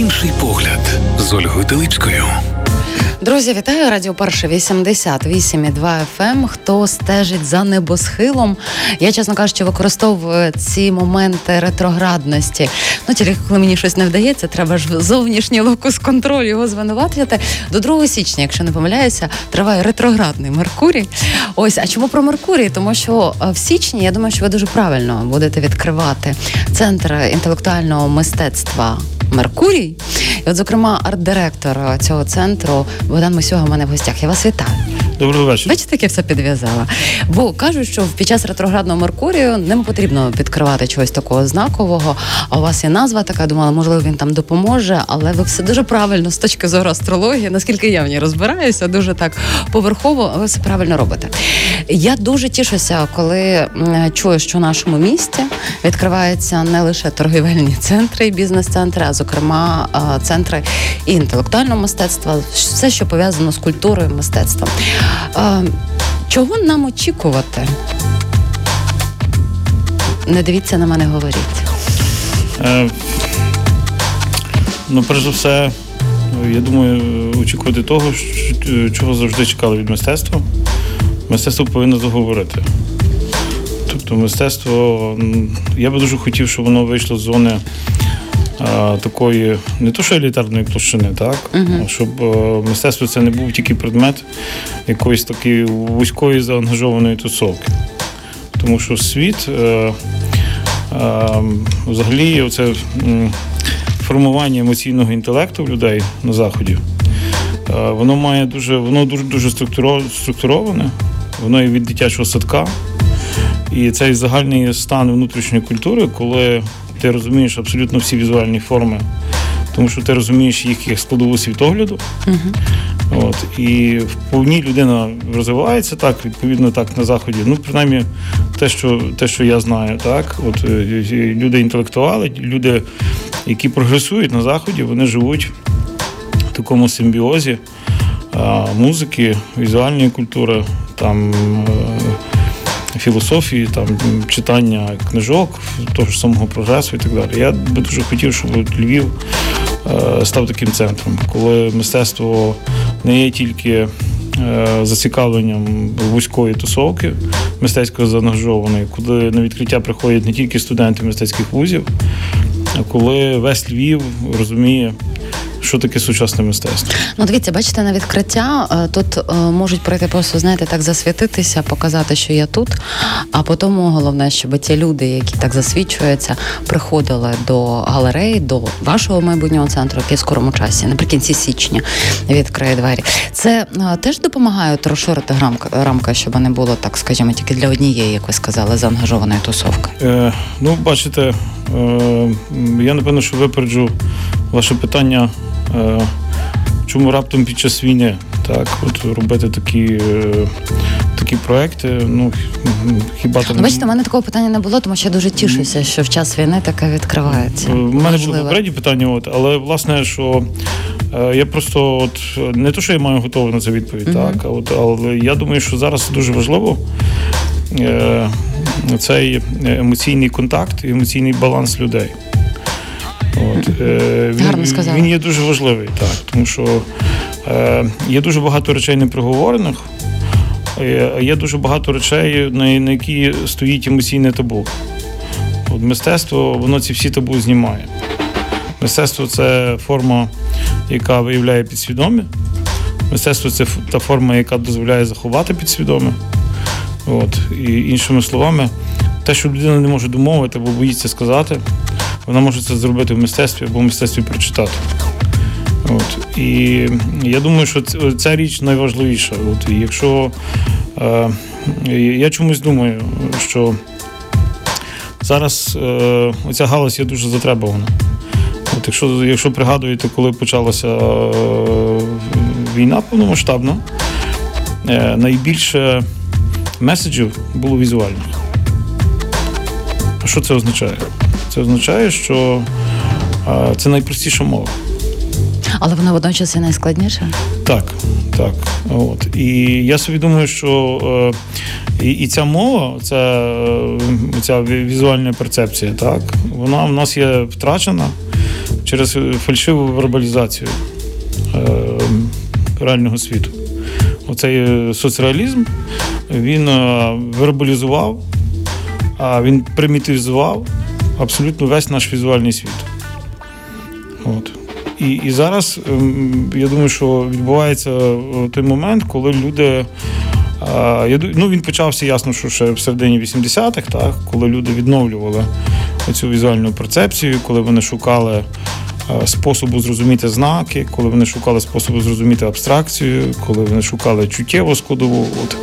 Інший погляд з Ольгою Теличкою. Друзі, вітаю радіо Перше 88,2 FM. Хто стежить за небосхилом? Я, чесно кажучи, використовую ці моменти ретроградності. Ну, тільки коли мені щось не вдається, треба ж зовнішній локус контролю його звинуватити. До 2 січня, якщо не помиляюся, триває ретроградний Меркурій. Ось, а чому про Меркурій? Тому що е, в січні я думаю, що ви дуже правильно будете відкривати центр інтелектуального мистецтва. Меркурій, і от, зокрема, арт-директор цього центру Богдан Мосюга в мене в гостях. Я вас вітаю. Доброго вечора. Бачите, як я все підв'язала. Бо кажуть, що під час ретроградного Меркурію не потрібно відкривати чогось такого знакового. А у вас є назва така, думала, можливо, він там допоможе, але ви все дуже правильно з точки зору астрології, наскільки я в ній розбираюся, дуже так поверхово, ви все правильно робите. Я дуже тішуся, коли чую, що в нашому місті відкриваються не лише торгівельні центри і бізнес-центри, а зокрема центри і інтелектуального мистецтва, все, що пов'язано з культурою, мистецтвом. Чого нам очікувати? Не дивіться на мене, говоріть. Е, Ну, перш за все, я думаю, очікувати того, чого завжди чекали від мистецтва. Мистецтво повинно заговорити. Тобто, мистецтво, я би дуже хотів, щоб воно вийшло з зони такої не то, що елітарної площини, так uh-huh. щоб мистецтво це не був тільки предмет якоїсь такої вузької заангажованої тусовки. Тому що світ е, е, взагалі це формування емоційного інтелекту людей на заході. Е, воно має дуже, воно дуже дуже структуроване, воно є від дитячого садка. І цей загальний стан внутрішньої культури, коли ти розумієш абсолютно всі візуальні форми, тому що ти розумієш їх як складову світогляду. Uh-huh. От, І в повній людина розвивається так, відповідно, так на заході. Ну, принаймні, те, що те, що я знаю, так. От е, люди інтелектуали, люди, які прогресують на заході, вони живуть в такому симбіозі музики, візуальної культури, там. Філософії, там читання книжок, того ж самого прогресу і так далі. Я би дуже хотів, щоб Львів е, став таким центром, коли мистецтво не є тільки е, зацікавленням вузької тусовки мистецько заангажованої, куди на відкриття приходять не тільки студенти мистецьких вузів, а коли весь Львів розуміє що таке сучасне мистецтво. Ну, дивіться, бачите, на відкриття е, тут е, можуть прийти просто, знаєте, так засвітитися, показати, що я тут. А потім головне, щоб ті люди, які так засвідчуються, приходили до галереї, до вашого майбутнього центру, який в скорому часі, наприкінці січня, відкриє двері. Це е, теж допомагає розширити рамка, щоб не було так, скажімо, тільки для однієї, як ви сказали, заангажованої тусовки. Е, Ну, бачите, е, я напевно, що випереджу ваше питання Е, чому раптом під час війни так, от робити такі е, такі проекти? Ну хіба там... Бачите, у мене такого питання не було, тому що я дуже тішуся, що в час війни таке відкривається. У мене було попередні питання, от, але власне, що е, я просто от не то, що я маю готову на це відповідь, mm так, от, але я думаю, що зараз дуже важливо. Цей емоційний контакт емоційний баланс людей. От, е, Гарно сказали. Він є дуже важливий, так, тому що е, є дуже багато речей неприговорених, е, є дуже багато речей, на, на які стоїть емоційне табу. От Мистецтво, воно ці всі табу знімає. Мистецтво це форма, яка виявляє підсвідоме. Мистецтво це та форма, яка дозволяє заховати підсвідоме. От. І іншими словами, те, що людина не може домовити або боїться сказати, вона може це зробити в мистецтві або в мистецтві прочитати. От. І я думаю, що ця річ найважливіша. От. І Якщо е, я чомусь думаю, що зараз е, оця галузь є дуже затребувана. От Якщо якщо пригадуєте, коли почалася е, війна повномасштабна, е, найбільше меседжів було візуальних. Що це означає? Це означає, що це найпростіша мова. Але вона водночас і найскладніша? Так, так. От. І я собі думаю, що е, і, і ця мова, ця, е, ця візуальна перцепція, так, вона в нас є втрачена через фальшиву вербалізацію е, реального світу. Оцей соцреалізм він вербалізував, а він примітивізував абсолютно весь наш візуальний світ. От. І і зараз ем, я думаю, що відбувається той момент, коли люди. Я ну, Він почався ясно, що ще в середині 80-х, так, коли люди відновлювали цю візуальну перцепцію, коли вони шукали способу зрозуміти знаки, коли вони шукали способу зрозуміти абстракцію, коли вони шукали чуттєву складову. От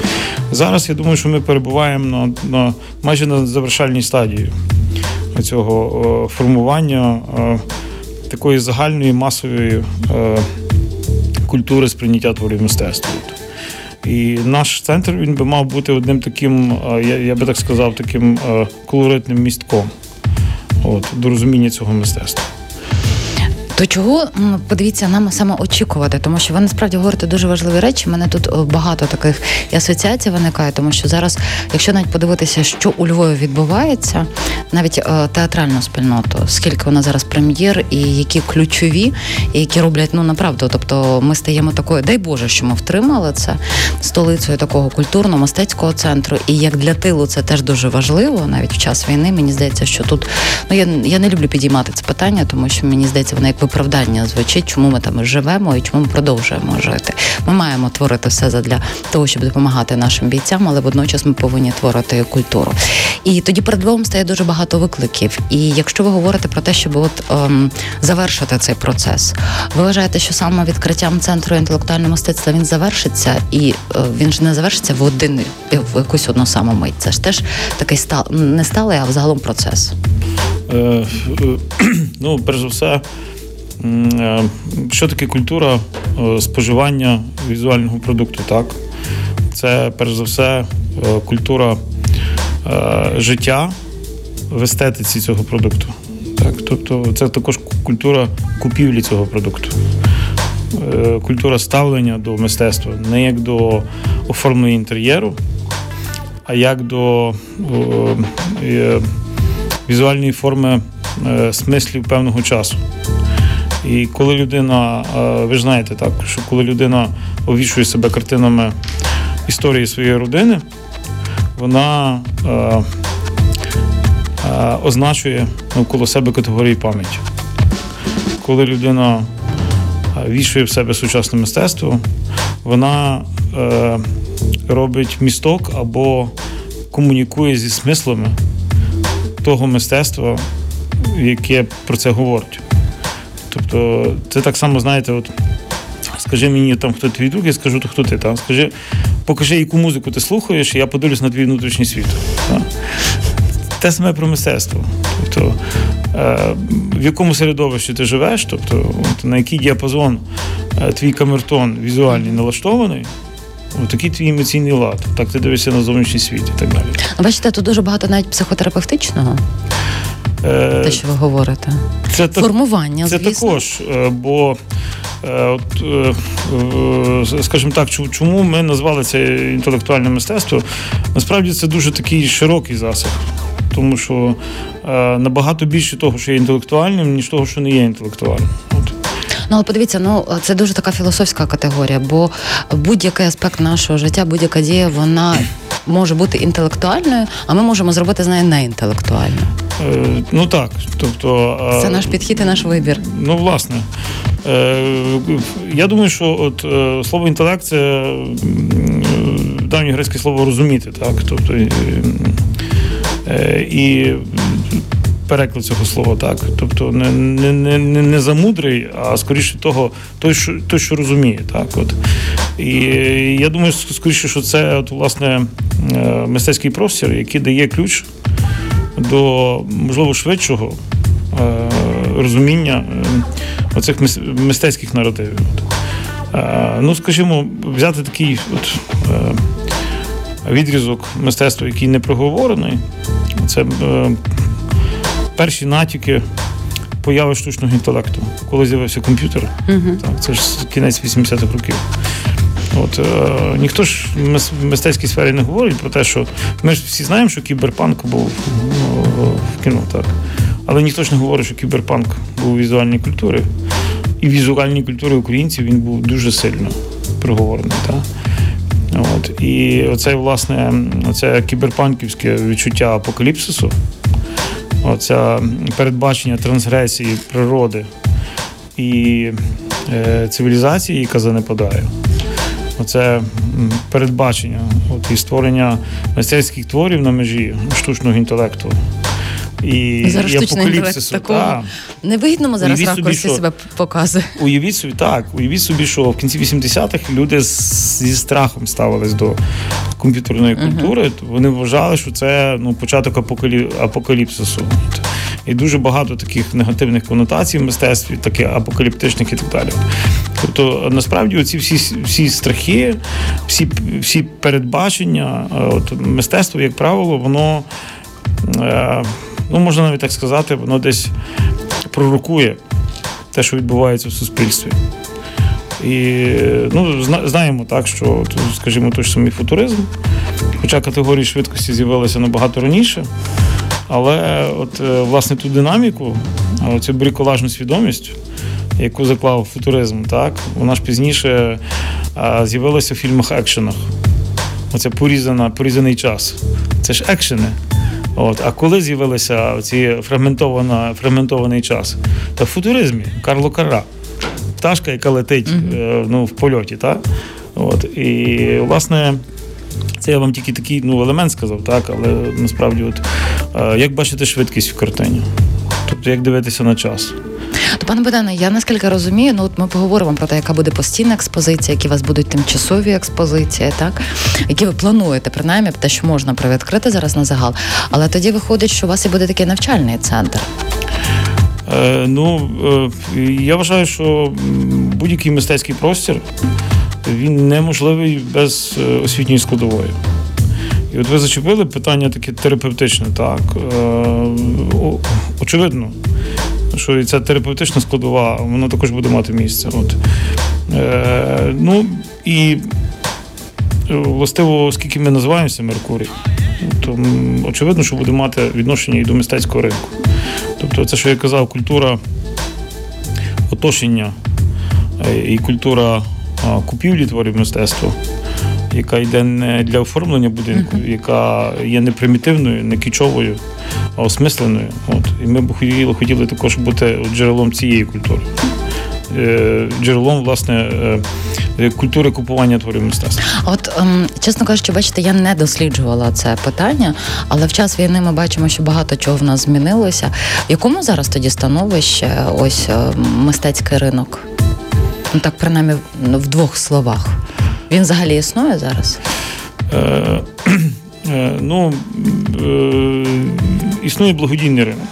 Зараз я думаю, що ми перебуваємо на, на майже на завершальній стадії цього формування такої загальної масової культури сприйняття творів мистецтва. І наш центр він би мав бути одним таким, я я би так сказав, таким колоритним містком от, до розуміння цього мистецтва. То чого подивіться нам саме очікувати, тому що ви насправді говорите дуже важливі речі. Мене тут багато таких і асоціацій виникає, тому що зараз, якщо навіть подивитися, що у Львові відбувається, навіть е, театральну спільноту, скільки вона зараз прем'єр, і які ключові, і які роблять ну направду. Тобто ми стаємо такою, дай Боже, що ми втримали це столицею такого культурно-мистецького центру. І як для тилу це теж дуже важливо, навіть в час війни. Мені здається, що тут ну я я не люблю підіймати це питання, тому що мені здається, вона як виправдання звучить, чому ми там живемо і чому ми продовжуємо жити. Ми маємо творити все для того, щоб допомагати нашим бійцям, але водночас ми повинні творити культуру. І тоді перед Львовом стає дуже багато викликів. І якщо ви говорите про те, щоб от ем, завершити цей процес, ви вважаєте, що саме відкриттям центру інтелектуального мистецтва він завершиться, і е, він ж не завершиться в один в якусь одну саму мить. Це ж теж такий стал не сталий, а взагалом процес. Е, е, ну, перш за все, Е, що таке культура е, споживання візуального продукту? Так? Це перш за все е, культура життя в естетиці цього продукту. Так? Тобто це також культура купівлі цього продукту. Культура ставлення до мистецтва не як до оформлення інтер'єру, а як до візуальної форми смислів певного часу. І коли людина, е, ви ж знаєте, так, що коли людина обвішує себе картинами історії своєї родини, вона е, е, означує навколо себе категорії пам'яті. Коли людина е, вішує в себе сучасне мистецтво, вона е, робить місток або комунікує зі смислами того мистецтва, яке про це говорить. Тобто, це так само, знаєте, от скажи мені там, хто твій друг, я скажу, то хто ти там. Скажи, покажи, яку музику ти слухаєш, і я подивлюсь на твій внутрішній світ. Те саме про мистецтво. Тобто, е, в якому середовищі ти живеш, тобто на який діапазон е, твій камертон візуальний налаштований. Такий твій емоційний лад, так ти дивишся на зовнішній світ і так далі. Бачите, тут дуже багато навіть психотерапевтичного. Е, Те, що ви говорите, це формування. Це звісно. також, е, бо е, от, скажімо так, чому ми назвали це інтелектуальне мистецтво? Насправді це дуже такий широкий засіб. Тому що набагато більше того, що є інтелектуальним, ніж того, що не є інтелектуальним. От. Ну, але подивіться, ну це дуже така філософська категорія, бо будь-який аспект нашого життя, будь-яка дія, вона може бути інтелектуальною, а ми можемо зробити з нею неінтелектуальною. Е, ну так, тобто це наш підхід і наш вибір. Ну, власне. Е, я думаю, що от е, слово інтелект це давньогрецьке слово розуміти, так? Тобто і переклад цього слова так. Тобто не не, не, не замудрий, а скоріше того, той, що той, що розуміє. так. От. І я думаю, скоріше, що це от, власне мистецький простір, який дає ключ до можливо швидшого е, розуміння е, оцих мистецьких наративів. Е, ну, скажімо, взяти такий от, відрізок мистецтва, який не проговорений, це перші натяки появи штучного інтелекту, коли з'явився комп'ютер. Uh-huh. Так, Це ж кінець 80-х років. От е, ніхто ж в мистецькій сфері не говорить про те, що ми ж всі знаємо, що кіберпанк був ну, в кіно, так. Але ніхто ж не говорить, що кіберпанк був у візуальній культурі. І візуальній культурі українців він був дуже сильно приговорений. Так? От. І оце, власне, оце кіберпанківське відчуття апокаліпсису, оце передбачення трансгресії природи і е, цивілізації, яка занепадає. Оце передбачення от, і створення мистецьких творів на межі штучного інтелекту. І, зараз і апокаліпсису. Такого невигідному зараз уявіть ракурсі собі, себе показує. Уявіть собі, так, уявіть собі, що в кінці 80-х люди зі страхом ставились до комп'ютерної культури. Uh-huh. Вони вважали, що це ну, початок апокалі... апокаліпсису. І дуже багато таких негативних конотацій в мистецтві, таких апокаліптичних і так далі. Тобто, насправді, оці всі всі страхи, всі всі передбачення, от мистецтво, як правило, воно. Е, ну можна навіть так сказати, воно десь пророкує те, що відбувається в суспільстві. І ну, знаємо так, що, скажімо, той ж самий футуризм, хоча категорії швидкості з'явилися набагато раніше. Але от е, власне ту динаміку, цю бріколажну свідомість, яку заклав футуризм, так, вона ж пізніше з'явилася в фільмах екшенах. Оце порізана, порізаний час. Це ж екшени. От, А коли з'явилися ці фрагментований час? Та в футуризмі Карло Карра. Пташка, яка летить uh-huh. ну, в польоті. Та? От, І, власне, це я вам тільки такий ну, елемент сказав, так, але насправді, от, е, як бачите швидкість в картині? Тобто, як дивитися на час? То, пане Богдане, я наскільки розумію, ну от ми поговоримо про те, яка буде постійна експозиція, які у вас будуть тимчасові експозиції, так які ви плануєте, принаймні те, що можна привідкрити зараз на загал. Але тоді виходить, що у вас і буде такий навчальний центр. Е, Ну е, я вважаю, що будь-який мистецький простір він неможливий без е, освітньої складової. І от ви зачепили питання таке терапевтичне, так. Очевидно, що і ця терапевтична складова, вона також буде мати місце. От. Ну і властиво, оскільки ми називаємося Меркурій, то очевидно, що буде мати відношення і до мистецького ринку. Тобто, це, що я казав, культура оточення е, і культура купівлі творів мистецтва. Яка йде не для оформлення будинку, яка є не примітивною, не кічовою, а осмисленою. От. І ми б хотіли хотіли також бути джерелом цієї культури. Е, джерелом, власне, е, культури купування творів мистецтва. От, ем, чесно кажучи, бачите, я не досліджувала це питання, але в час війни ми бачимо, що багато чого в нас змінилося. В якому зараз тоді становище ось е, мистецький ринок? Ну так, принаймні, в двох словах. Він взагалі існує зараз? Е, Е, ну, е, існує благодійний ринок.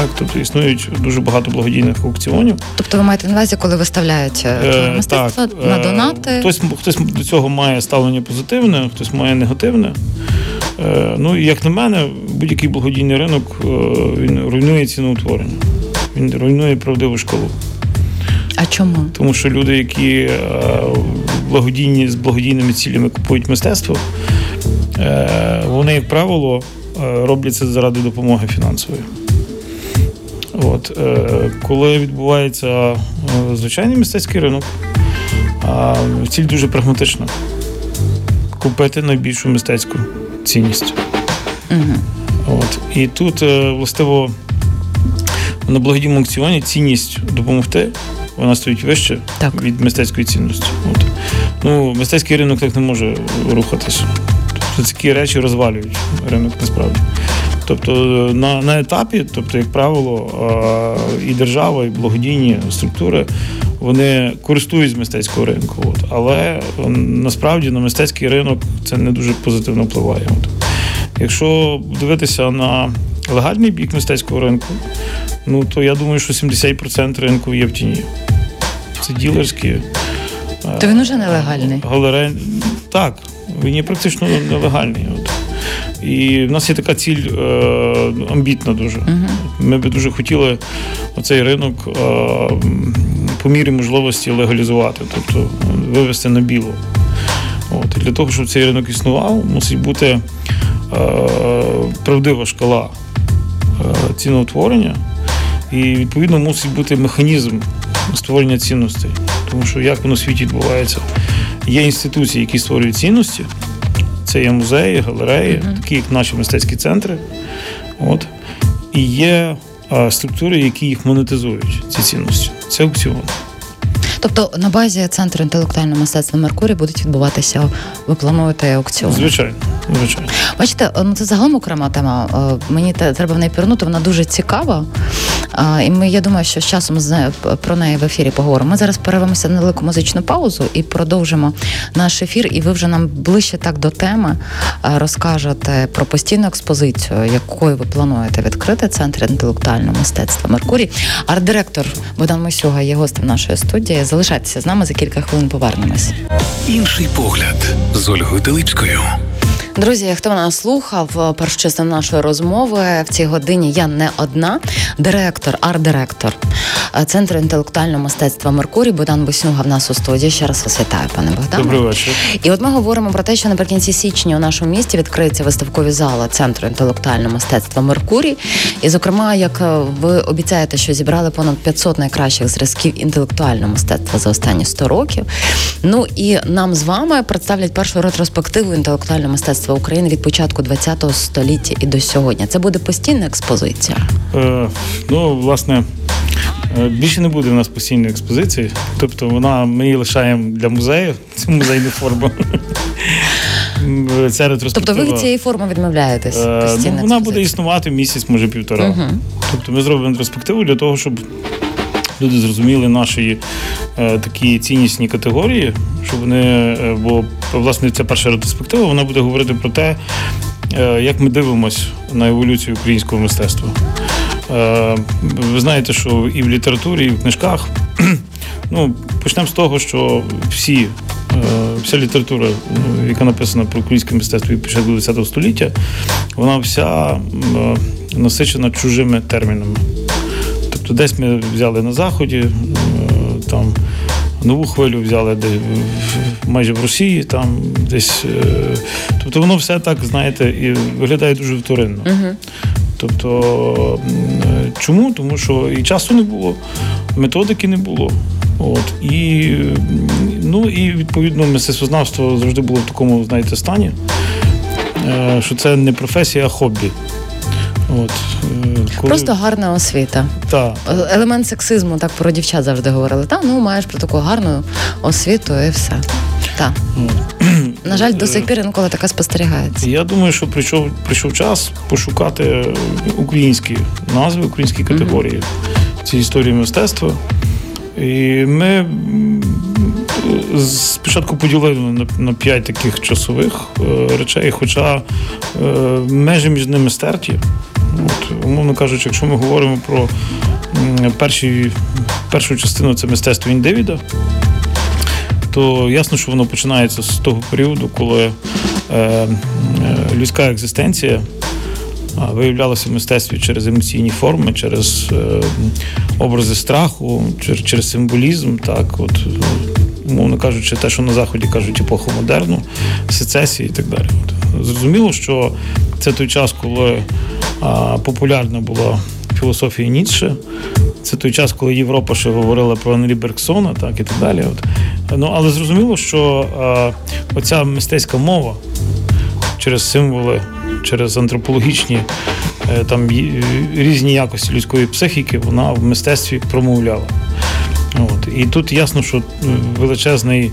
Так, тобто існують дуже багато благодійних аукціонів. Тобто ви маєте на увазі, коли виставляють е, мистецтво так, на донати? Хтось хтось до цього має ставлення позитивне, хтось має негативне. Ну і як на мене, будь-який благодійний ринок він руйнує ціноутворення. Він руйнує правдиву школу. А чому? Тому що люди, які благодійні з благодійними цілями купують мистецтво, Е, вони, як правило, е, роблять це заради допомоги фінансової. От, е, Коли відбувається звичайний мистецький ринок, ціль дуже прагматична купити найбільшу мистецьку цінність. Угу. От. І тут, властиво, на благодійному аукціоні цінність допомогти. Вона стоїть вище так. від мистецької цінності. От. Ну, Мистецький ринок так не може рухатись що такі речі розвалюють ринок насправді. Тобто на на етапі, тобто, як правило, і держава, і благодійні структури вони користуються мистецького ринку. От. Але насправді на мистецький ринок це не дуже позитивно впливає. От. Якщо дивитися на легальний бік мистецького ринку, ну то я думаю, що 70% ринку є в тіні. Це ділерські. То він уже нелегальний. Галерей. Так, він є практично нелегальний. І в нас є така ціль е, амбітна дуже. Uh-huh. Ми би дуже хотіли оцей ринок е, по мірі можливості легалізувати, тобто вивести на біло. От. І Для того, щоб цей ринок існував, мусить бути е, правдива шкала е, ціноутворення, і відповідно мусить бути механізм створення цінностей. Тому що як воно в світі відбувається, є інституції, які створюють цінності. Це є музеї, галереї, uh-huh. такі як наші мистецькі центри. От. І є а, структури, які їх монетизують, ці цінності. Це аукціон. Тобто на базі центру інтелектуального мистецтва Меркурій будуть відбуватися, ви плануєте аукціон? Звичайно, звичайно. Бачите, ну це загалом окрема тема. Е, мені треба в неї пірнути, вона дуже цікава. І ми, я думаю, що з часом про неї в ефірі поговоримо. Ми зараз перервемося на велику музичну паузу і продовжимо наш ефір. І ви вже нам ближче так до теми розкажете про постійну експозицію, якою ви плануєте відкрити центр інтелектуального мистецтва Меркурій. Арт-директор Богдан Мосюга є гостем нашої студії. Залишайтеся з нами за кілька хвилин. Повернемось. Інший погляд з Ольгою Теличкою. Друзі, хто нас слухав першу частину нашої розмови в цій годині? Я не одна, директор, арт-директор е, центру інтелектуального мистецтва Меркурій Богдан Боснюга в нас у студії. Ще раз вас вітаю, пане Богдане. Добрий вечір. І от ми говоримо про те, що наприкінці січня у нашому місті відкриються виставкові зали центру інтелектуального мистецтва Меркурій. І, зокрема, як е, ви обіцяєте, що зібрали понад 500 найкращих зразків інтелектуального мистецтва за останні 100 років. Ну і нам з вами представлять першу ретроспективу інтелектуального мистецтва мистецтва України від початку ХХ століття і до сьогодні. Це буде постійна експозиція? Е, Ну, власне. Е, більше не буде в нас постійної експозиції, тобто вона ми її лишаємо для музею, це музейна форма. Ця Тобто ви від цієї форми відмовляєтесь? Е, ну, Вона буде існувати місяць, може півтора. Угу. Тобто ми зробимо ретроспективу для того, щоб люди зрозуміли наші е, такі ціннісні категорії, щоб вони, е, бо власне ця перша ретроспектива вона буде говорити про те, е, як ми дивимося на еволюцію українського мистецтва. Е, ви знаєте, що і в літературі, і в книжках. Ну, почнемо з того, що всі, е, вся література, ну, яка написана про українське мистецтво від початку ХХ століття, вона вся е, насичена чужими термінами. Тобто десь ми взяли на заході, е, там нову хвилю взяли де, майже в Росії, там десь. Е, тобто воно все так, знаєте, і виглядає дуже вторинно. Тобто, чому? Тому що і часу не було, методики не було. От І ну, і відповідно мистецтвознавство завжди було в такому, знаєте, стані, е, що це не професія, а хобі. От, е, коли... Просто гарна освіта. Так. Елемент сексизму, так про дівчат завжди говорили. Та ну маєш про таку гарну освіту і все. Так. На жаль, до сих пір інколи така спостерігається. Я думаю, що прийшов прийшов час пошукати українські назви, українські категорії mm-hmm. цієї історії мистецтва. І ми спочатку поділили на на п'ять таких часових е, речей, хоча е, межі між ними стерті. От, Умовно кажучи, якщо ми говоримо про перші, першу частину це мистецтво індивіда, то ясно, що воно починається з того періоду, коли е, е, людська екзистенція виявлялася в мистецтві через емоційні форми, через е, образи страху, через, через символізм. так, от, Умовно кажучи, те, що на Заході кажуть епоху модерну, сецесії і так далі. От. Зрозуміло, що це той час, коли популярна була філософія Ніцше. Це той час, коли Європа ще говорила про Анрі Бергсона, так і так далі. От. Ну, Але зрозуміло, що а, оця мистецька мова через символи, через антропологічні е, там різні якості людської психіки, вона в мистецтві промовляла. От. І тут ясно, що величезний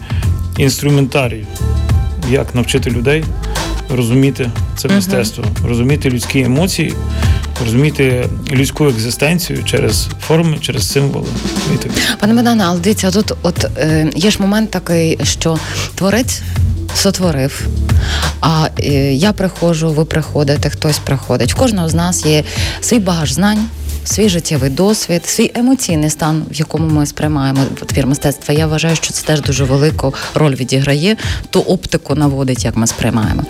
інструментарій, як навчити людей розуміти це мистецтво, розуміти людські емоції, розуміти людську екзистенцію через форми, через символи. Пане Богдане, але дивіться, тут от е, є ж момент такий, що творець сотворив. А е, я приходжу, ви приходите, хтось приходить. В кожного з нас є свій багаж знань свій життєвий досвід, свій емоційний стан, в якому ми сприймаємо твір мистецтва. Я вважаю, що це теж дуже велику роль відіграє, ту оптику наводить, як ми сприймаємо.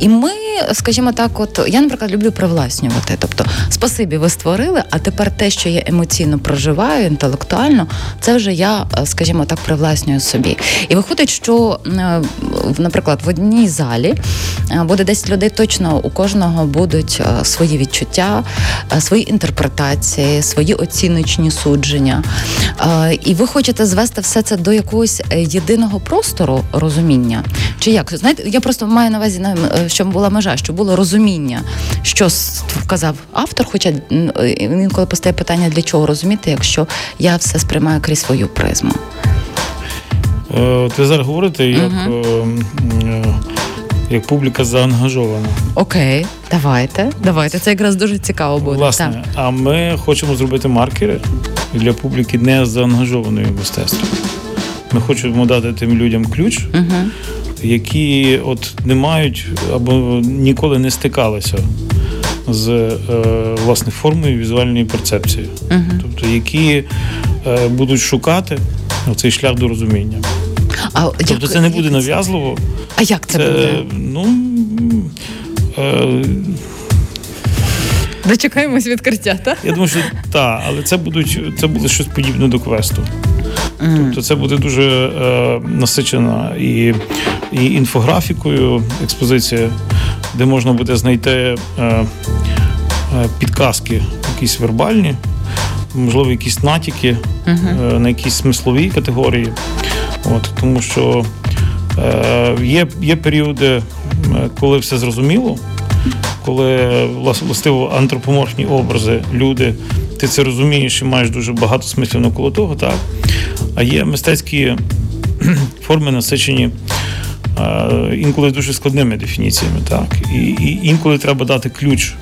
І ми скажімо так, от я, наприклад, люблю привласнювати. Тобто, спасибі, ви створили, а тепер те, що я емоційно проживаю, інтелектуально, це вже я, е, скажімо так, привласнюю собі. І виходить, що, е, наприклад, в одній залі е, буде 10 людей, точно у кожного будуть свої відчуття, свої інтерпретації, свої оціночні судження. І ви хочете звести все це до якогось єдиного простору розуміння? Чи як? Знаєте, я просто маю на увазі, що була межа, що було розуміння, що вказав автор, хоча інколи постає питання, для чого розуміти, якщо я все сприймаю крізь свою призму. Е, ти зараз говорите, як uh як публіка заангажована. Окей, давайте. Давайте. Це якраз дуже цікаво буде. Власне, так. а ми хочемо зробити маркери для публіки не заангажованої в мистецтві. Ми хочемо дати тим людям ключ, uh які от не мають або ніколи не стикалися з е, власне формою візуальної перцепції, uh тобто які е, будуть шукати цей шлях до розуміння. А Тобто як, це не буде нав'язливо. А як це, це буде? Ну е, Дочекаємось відкриття, так? Я думаю, що так, але це будуть це буде щось подібне до квесту. Mm. Тобто це буде дуже е, насичена і і інфографікою експозиція, де можна буде знайти е, е, підказки, якісь вербальні, можливо, якісь натяки uh-huh. на якісь смислові категорії. От, Тому що є, є періоди, коли все зрозуміло. Коли властиво антропоморфні образи, люди, ти це розумієш і маєш дуже багато смислів навколо того, так? А є мистецькі форми насичені інколи дуже складними дефініціями. так. І, і інколи треба дати ключ,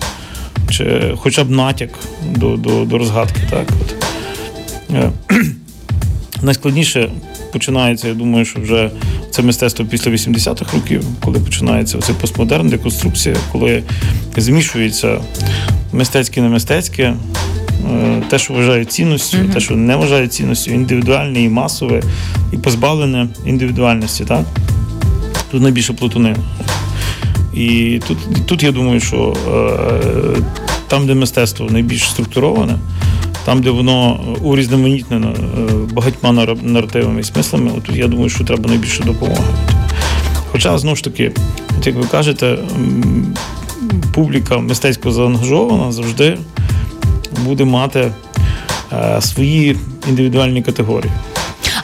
чи хоча б натяк до до, до розгадки. так. От. Е, найскладніше починається, я думаю, що вже це мистецтво після 80-х років, коли починається цей постмодерн, деконструкція, коли змішується мистецьке не мистецьке, Е, те, що вважає цінністю, те, що не вважає цінністю, індивідуальне і масове, і позбавлене індивідуальності. Так? Тут найбільше плутунин. І тут, тут я думаю, що е, там, де мистецтво найбільш структуроване, там, де воно урізноманітнено е, багатьма наративами і смислами, от я думаю, що треба найбільше допомоги. Хоча, знову ж таки, от як ви кажете, публіка мистецько заангажована завжди буде мати е, свої індивідуальні категорії.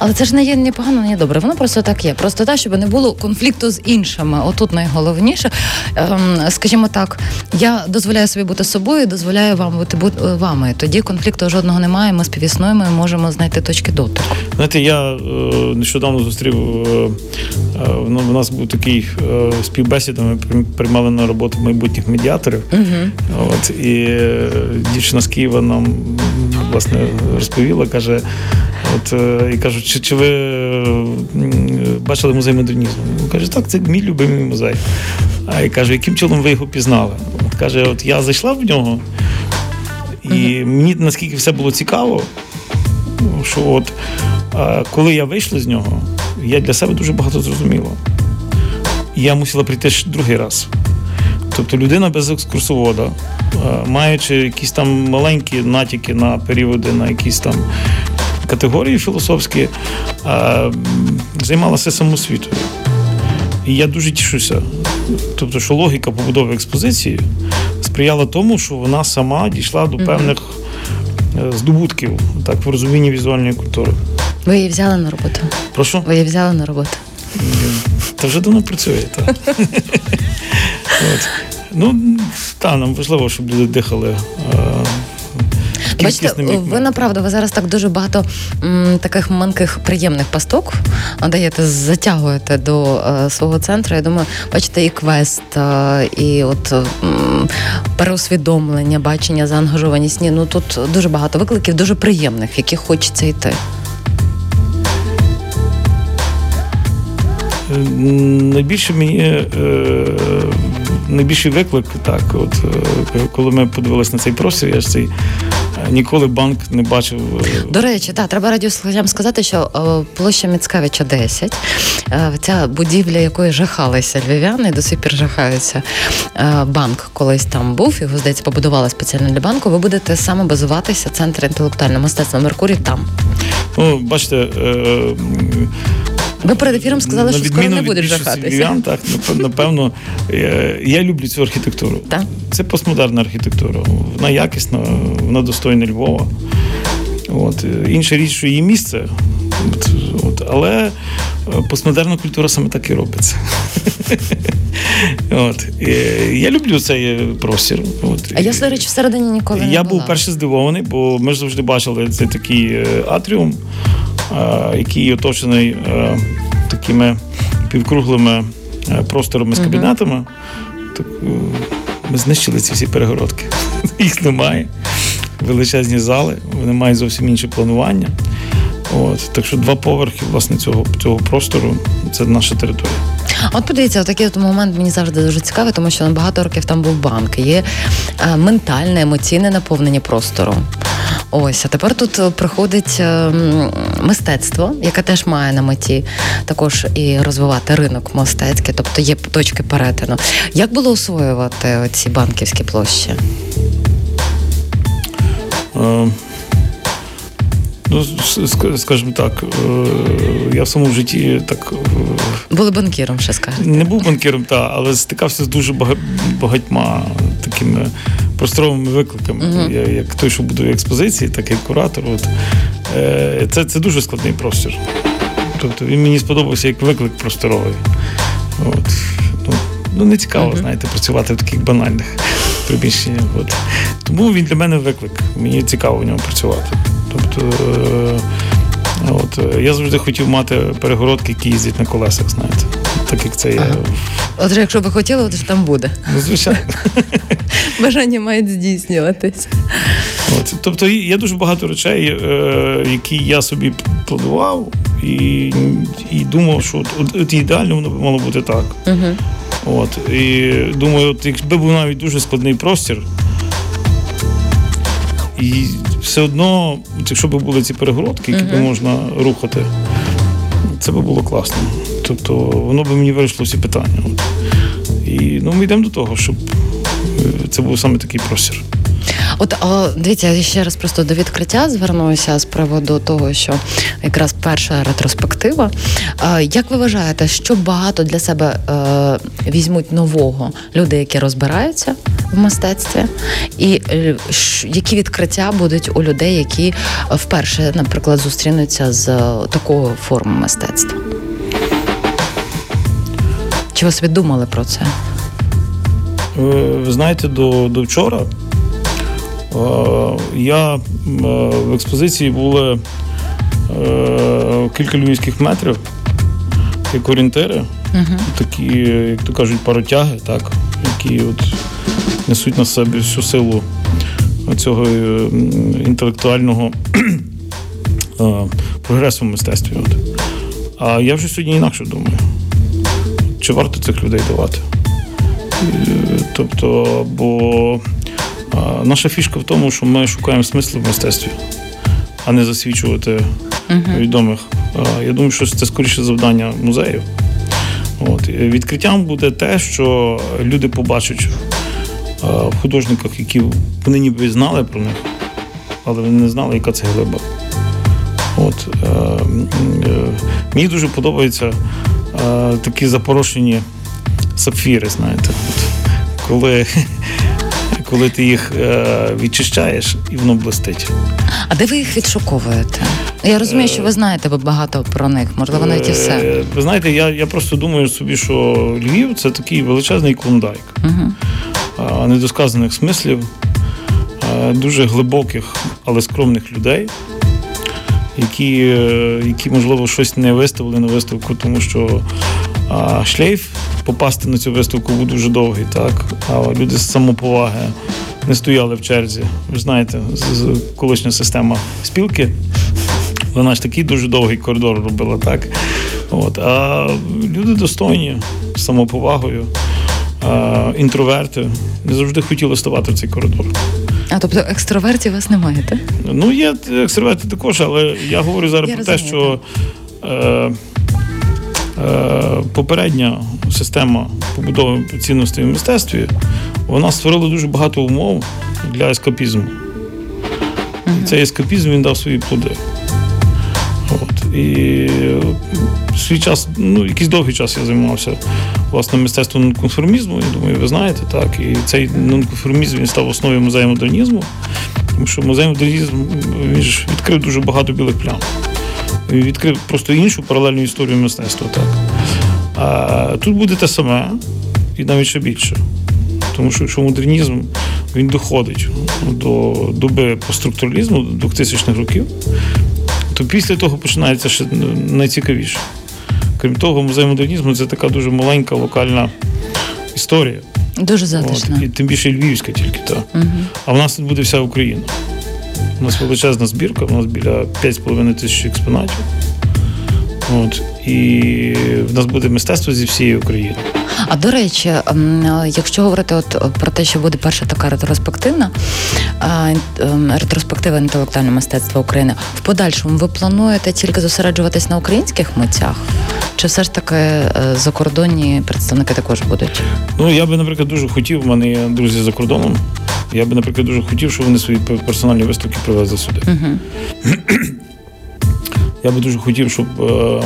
Але це ж не є ні погано, ні добре. Воно просто так є. Просто так, щоб не було конфлікту з іншими. Отут найголовніше. Ем, скажімо так, я дозволяю собі бути собою, дозволяю вам бути е, вами. Тоді конфлікту жодного немає. Ми співіснуємо і можемо знайти точки дотику. Знаєте, я е, нещодавно зустрів. Е, е, у нас був такий е, співбесіда. Ми приймали на роботу майбутніх медіаторів. Угу. От і е, дівчина з Києва нам власне розповіла, каже. От і кажуть, чи чи ви бачили музей модернізму? Він каже, так, це мій любимий музей. А я кажу, яким чином ви його пізнали? От Каже, от я зайшла в нього, і мені наскільки все було цікаво, що от коли я вийшла з нього, я для себе дуже багато зрозуміла. Я мусила прийти ще другий раз. Тобто людина без екскурсовода, маючи якісь там маленькі натяки на періоди, на якісь там категорії філософські, займалася самосвітою. І я дуже тішуся. Тобто, що логіка побудови експозиції сприяла тому, що вона сама дійшла до певних е, здобутків так, в розумінні візуальної культури. Ви її взяли на роботу? Прошу? Ви її взяли на роботу? Та вже давно працює, так. Ну, так, нам важливо, щоб люди дихали е, Бачите, ви направду ви зараз так дуже багато м, таких маленьких приємних пасток даєте, затягуєте до е, свого центру. Я думаю, бачите, і квест, е, і от м, переусвідомлення, бачення, заангажованість. Ні, ну тут дуже багато викликів, дуже приємних, в яких хочеться йти. Е, найбільше мені е, найбільший виклик, так, от коли ми подивилися на цей простір, я ж цей Ніколи банк не бачив. Е, До речі, так, треба радіослухачам сказати, що е, площа Міцкевича 10, е, ця будівля, якої жахалися львів'яни, до сих пір жахаються. Банк колись там був, його здається, побудували спеціально для банку. Ви будете саме базуватися центр інтелектуального мистецтва Меркурій там. Ну, бачите, ви перед ефіром сказали, що скоро не будеш жахатися. Львів'ян, так, напевно, я люблю цю архітектуру. Так? Це постмодерна архітектура. Вона якісна, вона достойна Львова. От. Інша річ, що її місце. От, от. Але е, постмодерна культура саме так і робиться. От. Я люблю цей простір. От. А я, до речі, всередині ніколи не Я був перше здивований, бо ми ж завжди бачили цей такий е, атріум, який оточений е, такими півкруглими просторами з кабінетами. Так, Ми знищили ці всі перегородки. Їх немає. Величезні зали, вони мають зовсім інше планування. От, Так що два поверхи власне, цього цього простору це наша територія. От подивіться, такий от момент мені завжди дуже цікавий, тому що на багато років там був банк. Є е, ментальне, емоційне наповнення простору. Ось, а тепер тут е, приходить е, мистецтво, яке теж має на меті також і розвивати ринок мистецький, тобто є точки перетину. Як було освоювати ці банківські площі? Е, ну, скажімо так, я в самому житті так. Були банкіром, ще скажете. Не був банкіром, так, але стикався з дуже багатьма такими просторовими викликами. Uh-huh. Я, Як той, що будує експозиції, так і куратор. От. Е, це це дуже складний простір. Тобто він мені сподобався як виклик просторовий. От. Ну, ну не цікаво, uh-huh. знаєте, працювати в таких банальних приміщеннях. От. Тому він для мене виклик. Мені цікаво в ньому працювати. Тобто, е, от, я завжди хотів мати перегородки, які їздять на колесах, знаєте. Так як це є. Ага. Отже, якщо би хотіли, то там буде. Ну, звичайно. Бажання мають здійснюватись. От. Тобто є дуже багато речей, е, які я собі планував, і і думав, що от, от ідеально воно б мало бути так. Угу. От. І думаю, от якби був навіть дуже складний простір, і все одно, якщо б були ці перегородки, які uh-huh. б можна рухати, це би було класно. Тобто воно б мені вирішило всі питання. І ну, ми йдемо до того, щоб е, це був саме такий простір. От о, дивіться, я ще раз просто до відкриття звернуся з приводу того, що якраз перша ретроспектива. Як ви вважаєте, що багато для себе е, візьмуть нового люди, які розбираються в мистецтві, і е, які відкриття будуть у людей, які вперше, наприклад, зустрінуться з такою формою мистецтва? Чи ви собі думали про це? Ви знаєте, до до вчора я в експозиції були кілька львівських метрів, як орієнтири, uh такі, як то кажуть, паротяги, так, які от несуть на себе всю силу цього е, інтелектуального прогресу в мистецтві. От. А я вже сьогодні інакше думаю, чи варто цих людей давати. Тобто, бо наша фішка в тому, що ми шукаємо смисли в мистецтві, а не засвічувати uh-huh. відомих. Я думаю, що це скоріше завдання музеїв. От. Відкриттям буде те, що люди побачать в художниках, які вони ніби знали про них, але вони не знали, яка це глиба. От. Е, е, мені дуже подобаються е, такі запорошені сапфіри, знаєте. От. Коли коли ти їх е, відчищаєш і воно блистить. А де ви їх відшуковуєте? Я розумію, що ви знаєте багато про них, можливо, навіть і все. Е, ви знаєте, я я просто думаю собі, що Львів це такий величезний клондайк угу. недосказаних смислів, дуже глибоких, але скромних людей. Які, е, які, можливо, щось не виставили на виставку, тому що а, шлейф попасти на цю виставку був дуже довгий, так. А люди з самоповаги не стояли в черзі. Ви знаєте, з колишня система спілки. Вона ж такий дуже довгий коридор робила, так. От. А люди достойні, самоповагою, а, інтроверти не завжди хотіли ставати в цей коридор. А тобто екстровертів у вас немає, так? Ну, є екстраверти також, але я говорю зараз Я про розумію, те, що е, е, попередня система побудови цінностей в мистецтві вона створила дуже багато умов для ескапізму. І цей ескапізм він дав свої плоди. От. І е, свій час, ну, якийсь довгий час я займався власне мистецтвом нонконформізму, я думаю, ви знаєте, так. І цей нонконформізм він став основою музею модернізму, тому що музей модернізм він ж відкрив дуже багато білих плям. Він відкрив просто іншу паралельну історію мистецтва. Так. А тут буде те саме, і навіть ще більше. Тому що якщо модернізм він доходить до доби постструктуралізму 2000-х років, то після того починається ще найцікавіше. Крім того, музей модернізму це така дуже маленька локальна історія. Дуже От, і тим більше львівська тільки та. Угу. А в нас тут буде вся Україна. У нас величезна збірка, у нас біля 5,5 тисяч експонатів. От. І в нас буде мистецтво зі всієї України. А до речі, ем, якщо говорити от про те, що буде перша така ретроспективна ем, ретроспектива інтелектуального мистецтва України, в подальшому ви плануєте тільки зосереджуватись на українських митцях? Чи все ж таки е, закордонні представники також будуть? Ну, я би, наприклад, дуже хотів, в мене є друзі за кордоном. Я би, наприклад, дуже хотів, щоб вони свої персональні виставки привезли сюди. Угу. Я би дуже хотів, щоб е,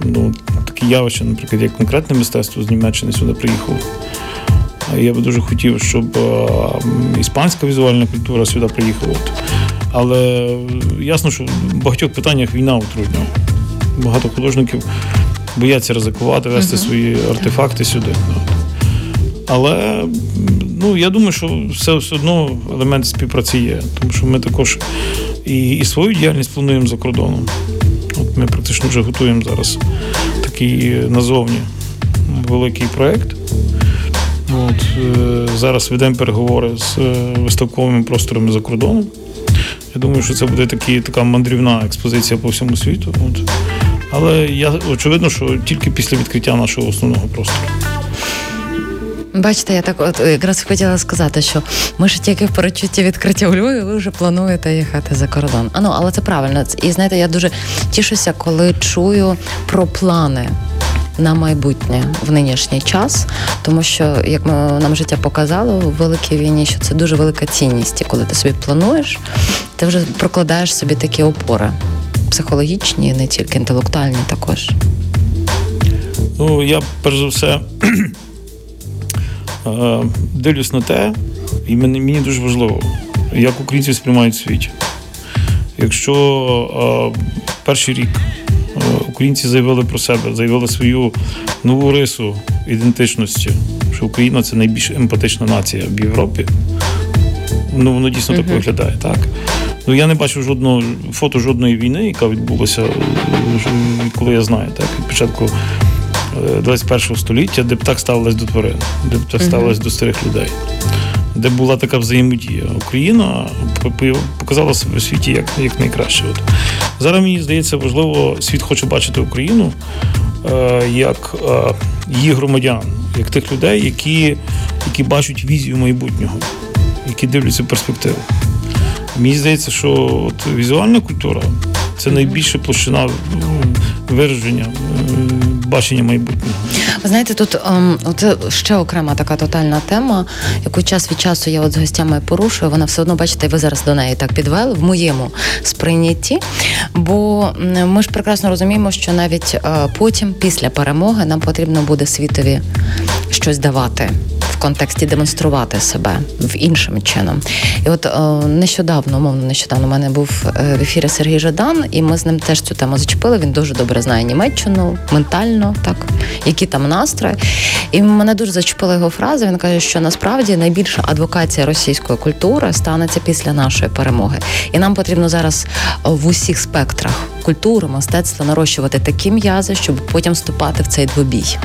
ну, таке явище, наприклад, як конкретне мистецтво з Німеччини сюди приїхало. Я би дуже хотів, щоб е, іспанська візуальна культура сюди приїхала. Але ясно, що в багатьох питаннях війна утруднює. Багато художників бояться ризикувати, вести Мгм. свої артефакти сюди. Але ну, я думаю, що все, все одно елемент співпраці є, тому що ми також і, і свою діяльність плануємо за кордоном. От ми практично вже готуємо зараз такий назовні великий проєкт. От, е, зараз ведемо переговори з е, виставковими просторами за кордоном. Я думаю, що це буде такі, така мандрівна експозиція по всьому світу. От. Але я очевидно, що тільки після відкриття нашого основного простору. Бачите, я так от якраз хотіла сказати, що ми ж тільки в передчутті відкриття у Львові, ви вже плануєте їхати за кордон. А ну, але це правильно. І знаєте, я дуже тішуся, коли чую про плани. На майбутнє в нинішній час, тому що як ми, нам життя показало у великій війні, що це дуже велика цінність. І коли ти собі плануєш, ти вже прокладаєш собі такі опори психологічні, не тільки інтелектуальні також. Ну, я перш за все е, дивлюсь на те, і мені, мені дуже важливо, як українці сприймають в світі. Якщо е, перший рік е, українці заявили про себе, заявили свою нову рису ідентичності, що Україна це найбільш емпатична нація в Європі. Ну, воно дійсно так виглядає, так. Ну, я не бачив жодного фото жодної війни, яка відбулася, е, коли я знаю, так, від початку е, 21 століття, де б так ставилась до тварин, де б так Мгм. ставилась до старих людей, де була така взаємодія. Україна по- по- показала себе в світі як, як найкраще. От. Зараз мені здається, важливо, світ хоче бачити Україну е, як е, її громадян, як тих людей, які, які бачать візію майбутнього, які дивляться перспективу. Мені здається, що от візуальна культура це найбільша площина вираження, бачення майбутнього. Ви знаєте, тут ем, це ще окрема така тотальна тема, яку час від часу я от з гостями порушую. Вона все одно, бачите, ви зараз до неї так підвели в моєму сприйнятті. Бо ми ж прекрасно розуміємо, що навіть е, потім, після перемоги, нам потрібно буде світові щось давати. Контексті демонструвати себе в іншим чином. І от е, нещодавно, умовно, нещодавно, у мене був е, в ефірі Сергій Жадан, і ми з ним теж цю тему зачепили. Він дуже добре знає Німеччину, ментально, так, які там настрої. І мене дуже зачепила його фраза. Він каже, що насправді найбільша адвокація російської культури станеться після нашої перемоги. І нам потрібно зараз е, в усіх спектрах культури, мистецтва нарощувати такі м'язи, щоб потім вступати в цей двобій.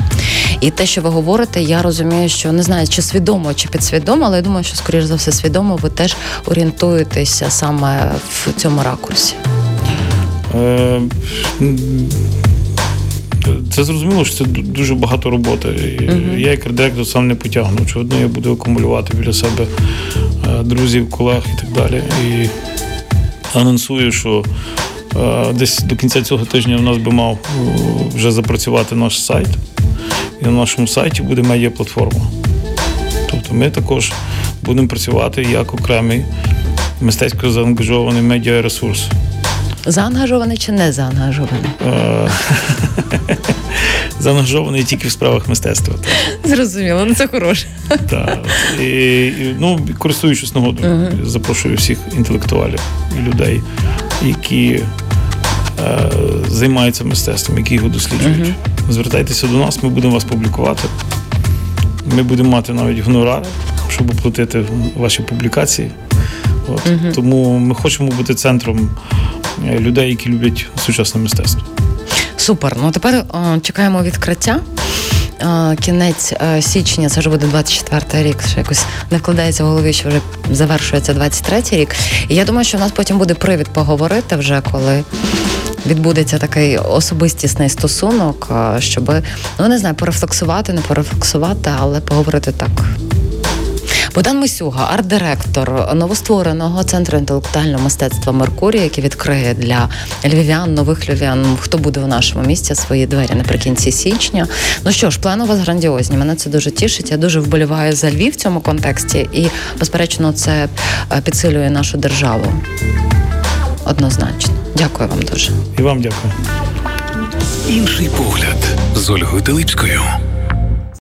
І те, що ви говорите, я розумію, що не знаю, чи свідомо, чи підсвідомо, але я думаю, що скоріш за все свідомо ви теж орієнтуєтеся саме в цьому ракурсі. Е, Це зрозуміло, що це дуже багато роботи. Мгм. Я як директор сам не потягну. Очевидно, я буду акумулювати біля себе е, друзів, колег і так далі. І анонсую, що десь до кінця цього тижня в нас би мав е, вже запрацювати наш сайт. І на нашому сайті буде медіаплатформа. Тобто ми також будемо працювати як окремий мистецько заангажований медіаресурс. Заангажований чи не заангажований? Е, Заангажований тільки в справах мистецтва. так. Зрозуміло, ну це хороше. Так. І, і, ну, користуючись нагодою, запрошую всіх інтелектуалів і людей, які е, займаються мистецтвом, які його досліджують. Звертайтеся до нас, ми будемо вас публікувати. Ми будемо мати навіть гонорари, щоб оплатити ваші публікації. От. Тому ми хочемо бути центром е, людей, які люблять сучасне мистецтво. Супер. Ну тепер о, чекаємо відкриття. Е, Кінець е, січня, це вже буде 24-й рік. Ще якось не вкладається в голові, що вже завершується 23-й рік. І я думаю, що в нас потім буде привід поговорити вже, коли відбудеться такий особистісний стосунок, е, щоб ну не знаю, порефлексувати, не порефлексувати, але поговорити так. Богдан Мисюга, арт-директор новоствореного центру інтелектуального мистецтва Меркурій, який відкриє для львів'ян, нових львів'ян, хто буде в нашому місті свої двері наприкінці січня. Ну що ж, плани у вас грандіозні. Мене це дуже тішить. Я дуже вболіваю за Львів в цьому контексті, і безперечно, це е, підсилює нашу державу. Однозначно. Дякую вам дуже. І вам дякую. Інший погляд з Ольгою Теличкою.